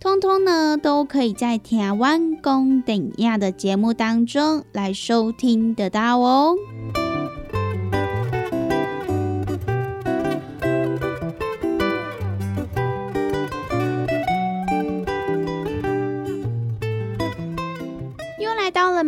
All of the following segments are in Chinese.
通通呢，都可以在台湾公顶亚的节目当中来收听得到哦。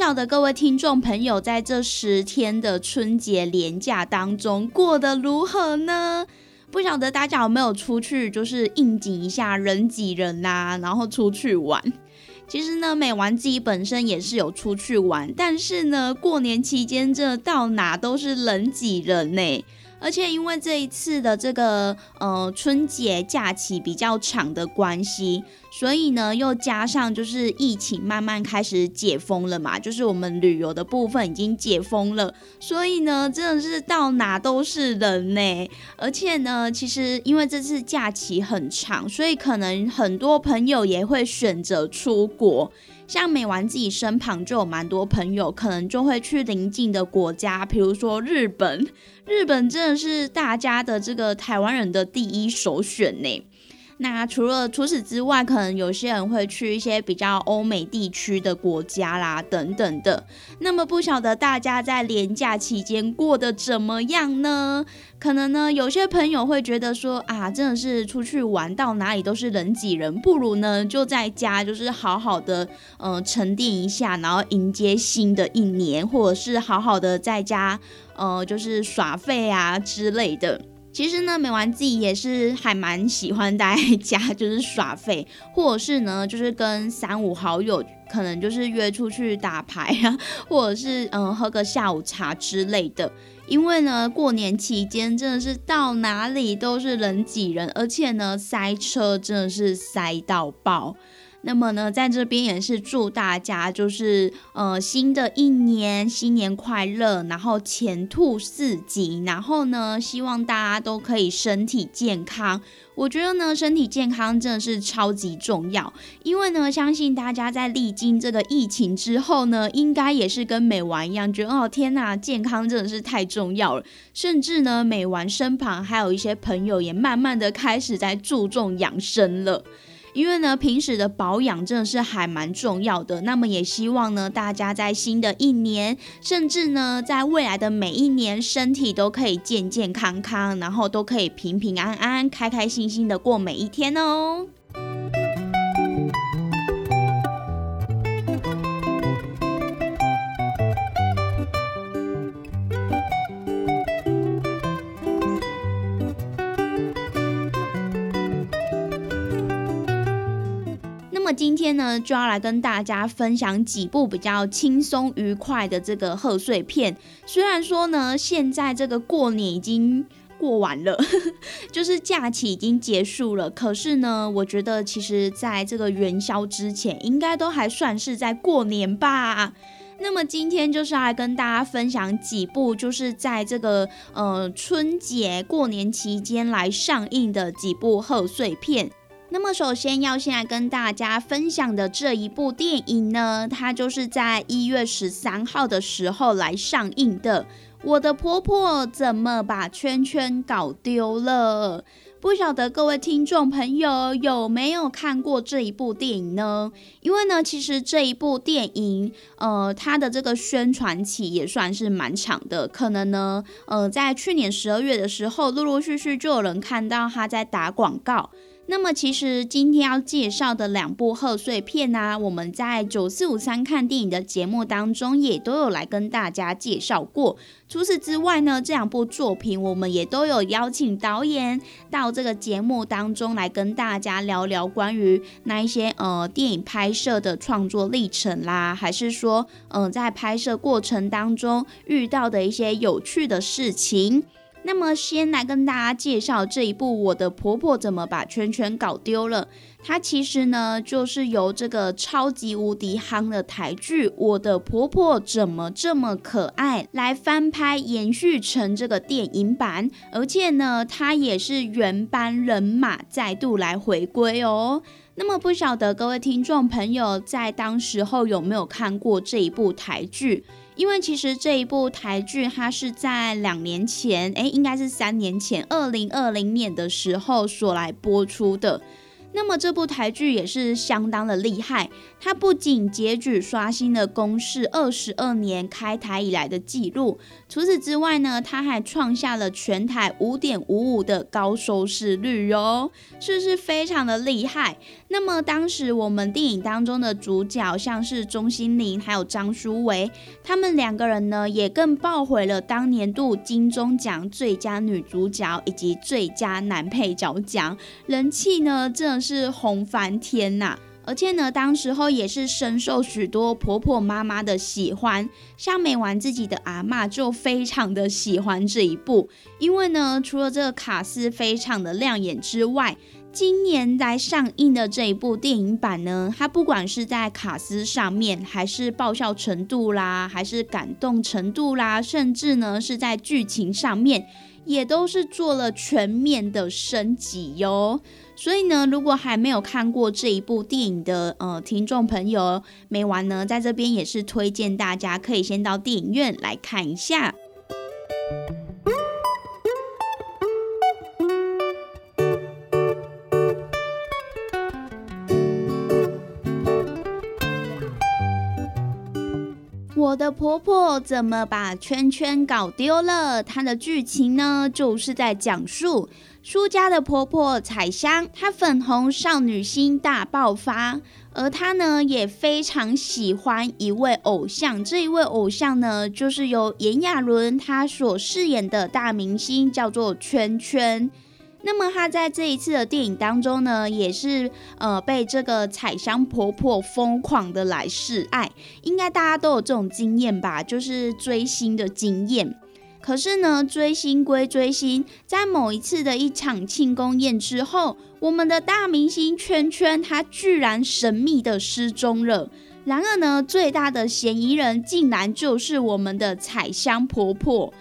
晓得各位听众朋友在这十天的春节连假当中过得如何呢？不晓得大家有没有出去，就是应景一下人挤人呐，然后出去玩。其实呢，美玩自己本身也是有出去玩，但是呢，过年期间这到哪都是人挤人呢。而且因为这一次的这个呃春节假期比较长的关系，所以呢又加上就是疫情慢慢开始解封了嘛，就是我们旅游的部分已经解封了，所以呢真的是到哪都是人呢。而且呢，其实因为这次假期很长，所以可能很多朋友也会选择出国。像美完自己身旁就有蛮多朋友，可能就会去邻近的国家，比如说日本。日本真的是大家的这个台湾人的第一首选呢。那除了除此之外，可能有些人会去一些比较欧美地区的国家啦，等等的。那么不晓得大家在年假期间过得怎么样呢？可能呢，有些朋友会觉得说啊，真的是出去玩到哪里都是人挤人，不如呢就在家，就是好好的嗯沉淀一下，然后迎接新的一年，或者是好好的在家呃就是耍废啊之类的。其实呢，美完自己也是还蛮喜欢待在家，就是耍废，或者是呢，就是跟三五好友可能就是约出去打牌啊，或者是嗯喝个下午茶之类的。因为呢，过年期间真的是到哪里都是人挤人，而且呢塞车真的是塞到爆。那么呢，在这边也是祝大家，就是呃新的一年新年快乐，然后前兔似锦，然后呢，希望大家都可以身体健康。我觉得呢，身体健康真的是超级重要，因为呢，相信大家在历经这个疫情之后呢，应该也是跟美丸一样，觉得哦天呐，健康真的是太重要了。甚至呢，美丸身旁还有一些朋友也慢慢的开始在注重养生了。因为呢，平时的保养真的是还蛮重要的。那么也希望呢，大家在新的一年，甚至呢，在未来的每一年，身体都可以健健康康，然后都可以平平安安、开开心心的过每一天哦。今天呢，就要来跟大家分享几部比较轻松愉快的这个贺岁片。虽然说呢，现在这个过年已经过完了，就是假期已经结束了，可是呢，我觉得其实在这个元宵之前，应该都还算是在过年吧。那么今天就是要来跟大家分享几部，就是在这个呃春节过年期间来上映的几部贺岁片。那么首先要先来跟大家分享的这一部电影呢，它就是在一月十三号的时候来上映的。我的婆婆怎么把圈圈搞丢了？不晓得各位听众朋友有没有看过这一部电影呢？因为呢，其实这一部电影，呃，它的这个宣传期也算是蛮长的，可能呢，呃，在去年十二月的时候，陆陆续续就有人看到他在打广告。那么其实今天要介绍的两部贺岁片呢，我们在九四五三看电影的节目当中也都有来跟大家介绍过。除此之外呢，这两部作品我们也都有邀请导演到这个节目当中来跟大家聊聊关于那一些呃电影拍摄的创作历程啦，还是说嗯在拍摄过程当中遇到的一些有趣的事情。那么，先来跟大家介绍这一部《我的婆婆怎么把圈圈搞丢了》。它其实呢，就是由这个超级无敌夯的台剧《我的婆婆怎么这么可爱》来翻拍延续成这个电影版，而且呢，它也是原班人马再度来回归哦。那么，不晓得各位听众朋友在当时候有没有看过这一部台剧？因为其实这一部台剧，它是在两年前，哎，应该是三年前，二零二零年的时候所来播出的。那么这部台剧也是相当的厉害，它不仅结局刷新了公视二十二年开台以来的记录，除此之外呢，它还创下了全台五点五五的高收视率哦，是不是非常的厉害？那么当时我们电影当中的主角像是钟欣凌还有张淑维，他们两个人呢也更爆回了当年度金钟奖最佳女主角以及最佳男配角奖，人气呢真的。是红翻天呐！而且呢，当时候也是深受许多婆婆妈妈的喜欢，像美完自己的阿妈就非常的喜欢这一部，因为呢，除了这个卡斯非常的亮眼之外，今年来上映的这一部电影版呢，它不管是在卡斯上面，还是爆笑程度啦，还是感动程度啦，甚至呢是在剧情上面，也都是做了全面的升级哟。所以呢，如果还没有看过这一部电影的呃听众朋友，没完呢，在这边也是推荐大家可以先到电影院来看一下。我的婆婆怎么把圈圈搞丢了？它的剧情呢，就是在讲述。舒家的婆婆彩香，她粉红少女心大爆发，而她呢也非常喜欢一位偶像，这一位偶像呢就是由炎亚纶她所饰演的大明星，叫做圈圈。那么她在这一次的电影当中呢，也是呃被这个彩香婆婆疯狂的来示爱，应该大家都有这种经验吧，就是追星的经验。可是呢，追星归追星，在某一次的一场庆功宴之后，我们的大明星圈圈他居然神秘的失踪了。然而呢，最大的嫌疑人竟然就是我们的彩香婆婆。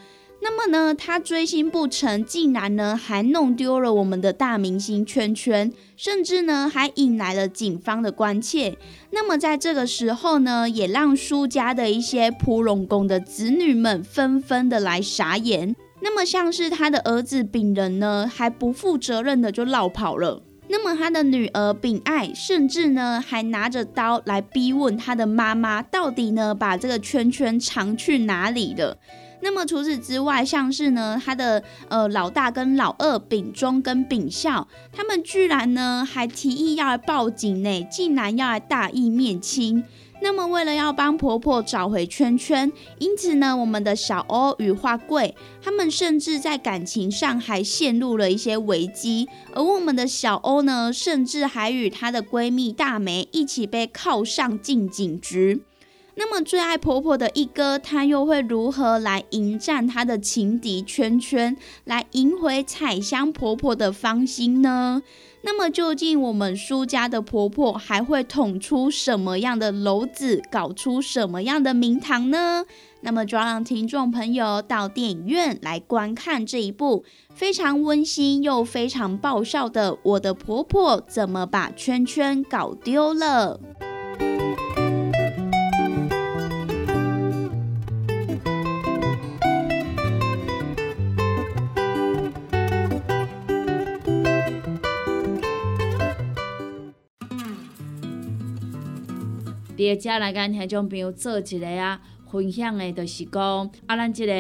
那么呢，他追星不成，竟然呢还弄丢了我们的大明星圈圈，甚至呢还引来了警方的关切。那么在这个时候呢，也让苏家的一些蒲龙宫的子女们纷纷的来傻眼。那么像是他的儿子丙仁呢，还不负责任的就落跑了。那么他的女儿丙爱，甚至呢还拿着刀来逼问他的妈妈，到底呢把这个圈圈藏去哪里了？那么除此之外，像是呢，他的呃老大跟老二丙忠跟丙孝，他们居然呢还提议要来报警呢，竟然要来大义灭亲。那么为了要帮婆婆找回圈圈，因此呢，我们的小欧与花贵，他们甚至在感情上还陷入了一些危机。而我们的小欧呢，甚至还与她的闺蜜大梅一起被铐上进警局。那么最爱婆婆的一哥，他又会如何来迎战他的情敌圈圈，来赢回彩香婆婆的芳心呢？那么究竟我们苏家的婆婆还会捅出什么样的篓子，搞出什么样的名堂呢？那么就让听众朋友到电影院来观看这一部非常温馨又非常爆笑的《我的婆婆怎么把圈圈搞丢了》。伫遮来甲听众朋友做一个啊分享的，就是讲啊，咱即个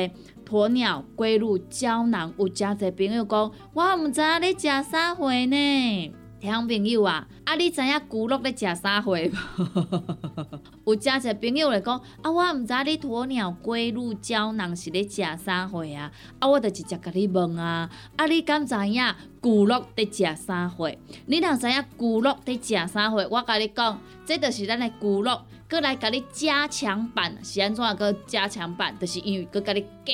鸵鸟龟乳胶囊，有诚侪朋友讲，我毋知影你食啥货呢？听朋友啊，啊，你知影骨碌咧食啥货无？有诚侪朋友来讲，啊，我毋知你鸵鸟龟乳胶囊是咧食啥货啊？啊，我就直接甲你问啊，啊，你敢知影骨碌伫食啥货？你若知影骨碌伫食啥货，我甲你讲，这就是咱的骨碌，搁来甲你加强版，是安怎个加强版？就是因为搁甲你加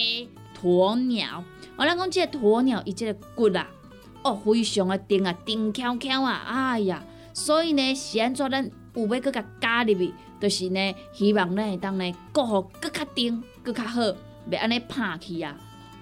鸵鸟。我咱讲即个鸵鸟，伊即个骨啊。哦，非常的甜啊，甜翘翘啊，哎呀，所以呢，是安怎咱有要搁甲加入去，就是呢，希望咱会当呢，过好搁较甜，搁较好，袂安尼拍去啊，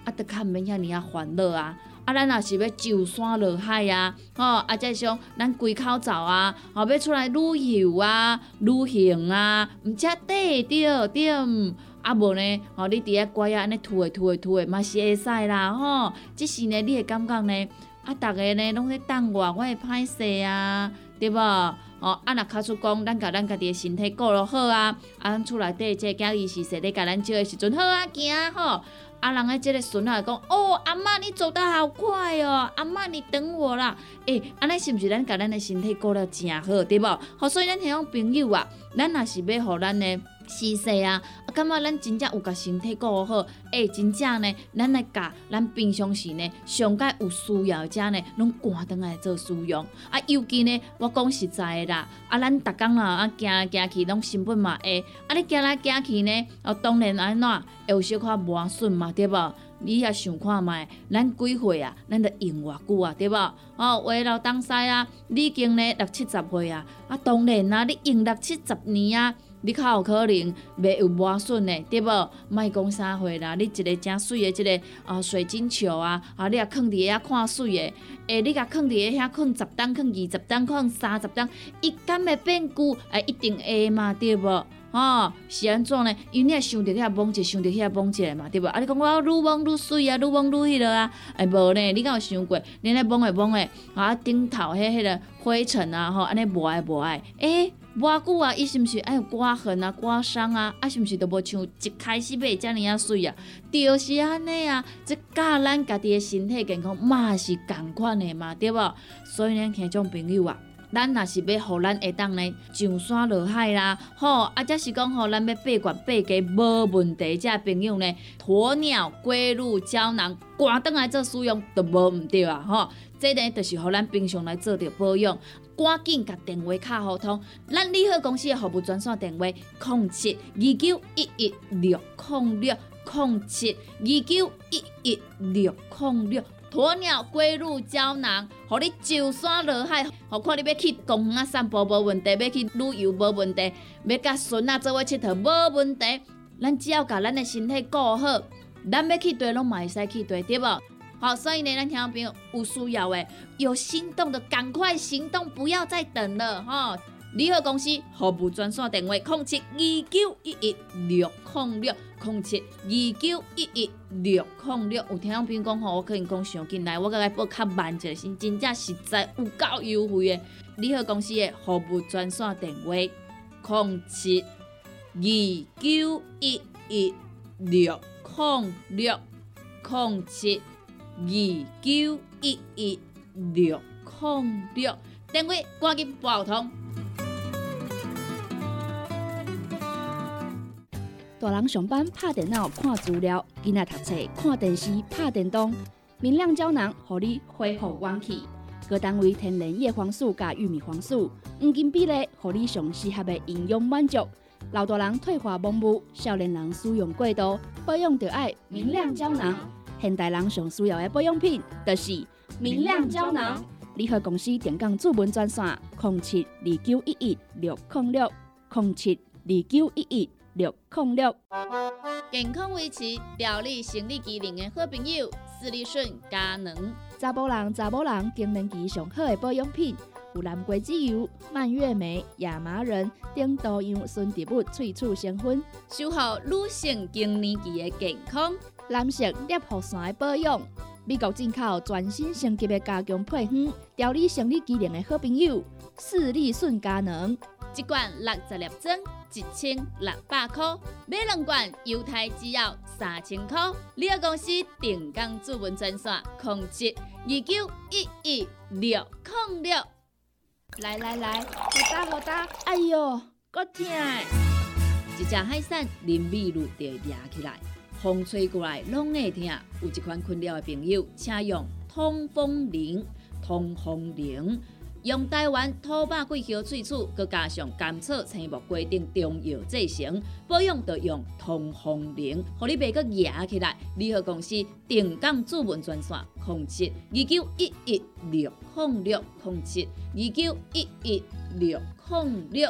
啊，得较毋免遐尔啊烦恼啊，啊，咱若是要上山落海啊，吼，啊，再像咱归口走啊，吼，要出来旅游啊、旅行啊，毋则得着着毋，啊无呢，吼，你伫遐乖啊，安尼吐诶吐诶吐诶，嘛是会使啦，吼，即是呢，你会感觉呢？啊，逐个呢拢咧等我，我会歹势啊，对无？哦，啊，若卡出讲，咱甲咱家己的身体顾落好啊，啊，咱厝内底即个囝儿是说咧甲咱照的时阵好啊，行吼。啊，人诶即个孙仔讲，哦，阿嬷你走得好快哦，阿嬷你等我啦。诶，安尼是毋是咱甲咱的身体顾了诚好，对无？好，所以咱迄种朋友啊，咱若是要互咱的。是说啊，感觉咱真正有甲身体顾好，诶，真正呢，咱来甲咱平常时呢，上届有需要者呢，拢赶倒来做使用。啊，尤其呢，我讲实在的啦，啊，咱逐工啦，啊，行行去拢成本嘛会，啊，你行来行去呢，啊，当然安怎会有小可磨损嘛，对无？你也想看觅，咱几岁啊？咱得用偌久啊，对无？哦，话老东西啊，你已经呢六七十岁啊，啊，当然啊，你用六七十年啊。你较有可能袂有磨损的，对无？莫讲啥货啦，你一个正水的，即个啊水晶球啊，啊你啊放伫遐看水的，诶，你甲放伫遐放十担，放二十担，放三十担，伊敢会变旧？诶，一定会嘛，对无？吼，是安怎呢？因为你想着遐摸者，想着遐摸者嘛，对无？啊，你讲我愈摸愈水啊，愈摸愈迄落啊，哎无呢？你敢有想过？你咧摸诶摸诶，啊顶头迄迄个灰尘啊，吼，安尼无爱无爱，诶。偌久啊，伊是毋是爱有刮痕啊、刮伤啊？啊，是毋是都无像一开始买遮尔啊水啊？就是安尼啊，即教咱家己的身体健康嘛是共款的嘛，对无？所以呢，听种朋友啊，咱若是要互咱下当呢上山落海啦，吼，啊，则是讲吼，咱要八罐八家无问题，遮朋友呢，鸵鸟龟乳胶囊，赶倒来做使用都无毋对啊，吼，这呢就是互咱平常来做着保养。赶紧甲电话卡互通，咱利好公司的服务专线电话：零七二九一一六零六零七二九一一六零六。鸵鸟龟鹿胶囊，互你上山落海，何况你要去公园散步无问题，要去旅游无问题，要甲孙仔做伙佚佗无问题。咱只要甲咱的身体顾好，咱要去对拢嘛会使去对，对无？好，所以呢，咱听众朋友有需要的，有心动的赶快行动，不要再等了哈！利好公司服务专线电话：零七二九一一六零六零七二九一一六零六。有听众朋友讲吼，我可能讲上进来，我甲来报较慢一下，真正实在有够优惠诶！利好公司的服务专线电话：零七二九一一六零六零七。二九一一六零六，电话赶紧拨通。大人上班拍电脑看资料，囡仔读册看电视拍电动，明亮胶囊互你恢复元气。各单位天然叶黄素加玉米黄素，黄金比例，互你上适合的营养满足。老大人退化盲目，少年人使用过度，保养就爱明亮胶囊。现代人上需要的保养品，就是明亮胶囊。联合公司电讲主文专线：零七二九一一六零六零七二九一一六零六。健康维持、调理生理机能的好朋友——斯利顺佳能。查甫人、查某人更年期上好的保养品，有蓝桂枝油、蔓越莓、亚麻仁等多样纯植物萃取成分，守护女性更年期的健康。男性尿护伞的保养，美国进口全新升级的加强配方，调理生理机能的好朋友——视力顺佳能。一罐六十粒装，一千六百块；买两罐，犹太只要三千块。你个公司定岗主文专线：控制二九一一六零六。来来来，好打好打！哎哟，够痛！一只海扇淋雨露就压起来，风吹过来拢会痛。有一款困扰的朋友，请用通风铃。通风铃用台湾土白桂花萃取，佮加上甘草、青木规定中药制成，保养要用通风铃，互你袂佮压起来。联合公司定岗主文专线：控制二九一一六零六控制二九一一六零六。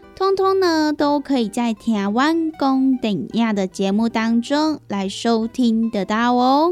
通通呢，都可以在台湾公等亚的节目当中来收听得到哦。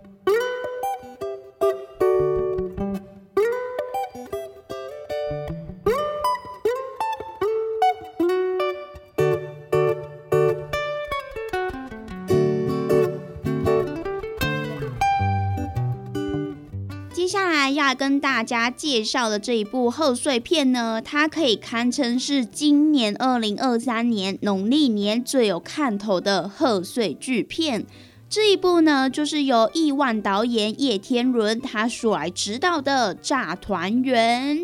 跟大家介绍的这一部贺岁片呢，它可以堪称是今年二零二三年农历年最有看头的贺岁巨片。这一部呢，就是由亿万导演叶天伦他所来指导的《炸团圆》。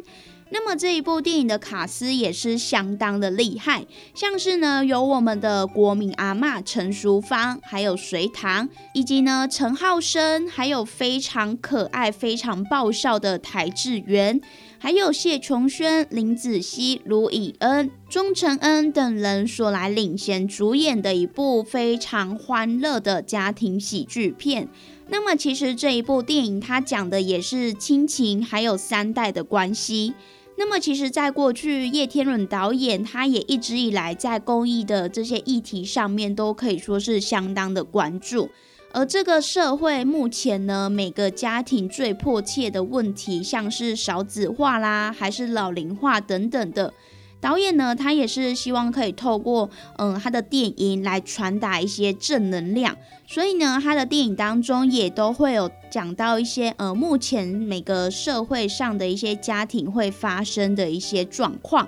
那么这一部电影的卡司也是相当的厉害，像是呢有我们的国民阿嬷陈淑芳，还有隋唐，以及呢陈浩生，还有非常可爱、非常爆笑的台志源，还有谢琼轩、林子熙、卢以恩、钟承恩等人所来领衔主演的一部非常欢乐的家庭喜剧片。那么其实这一部电影它讲的也是亲情，还有三代的关系。那么，其实，在过去，叶天伦导演他也一直以来在公益的这些议题上面，都可以说是相当的关注。而这个社会目前呢，每个家庭最迫切的问题，像是少子化啦，还是老龄化等等的。导演呢，他也是希望可以透过嗯他的电影来传达一些正能量，所以呢，他的电影当中也都会有讲到一些呃目前每个社会上的一些家庭会发生的一些状况。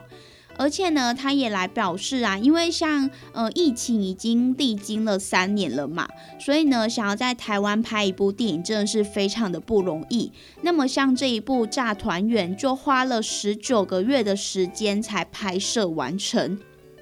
而且呢，他也来表示啊，因为像呃疫情已经历经了三年了嘛，所以呢，想要在台湾拍一部电影真的是非常的不容易。那么像这一部《炸团圆》就花了十九个月的时间才拍摄完成。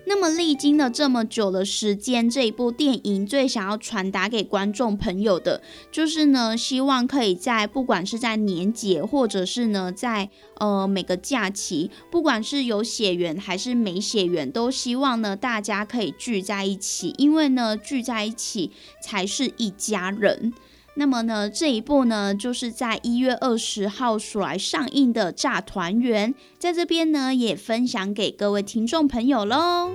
那么历经了这么久的时间，这一部电影最想要传达给观众朋友的，就是呢，希望可以在不管是在年节，或者是呢在呃每个假期，不管是有血缘还是没血缘，都希望呢大家可以聚在一起，因为呢聚在一起才是一家人。那么呢，这一部呢，就是在一月二十号所来上映的《炸团圆》，在这边呢，也分享给各位听众朋友喽。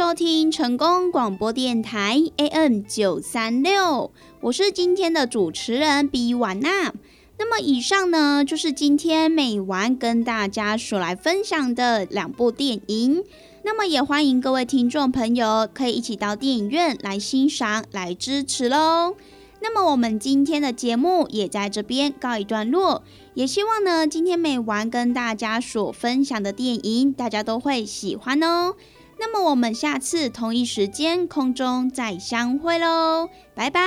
收听成功广播电台 AM 九三六，我是今天的主持人 B 婉娜。那么以上呢，就是今天美完跟大家所来分享的两部电影。那么也欢迎各位听众朋友可以一起到电影院来欣赏、来支持喽。那么我们今天的节目也在这边告一段落，也希望呢今天美完跟大家所分享的电影，大家都会喜欢哦。那么我们下次同一时间空中再相会喽拜拜。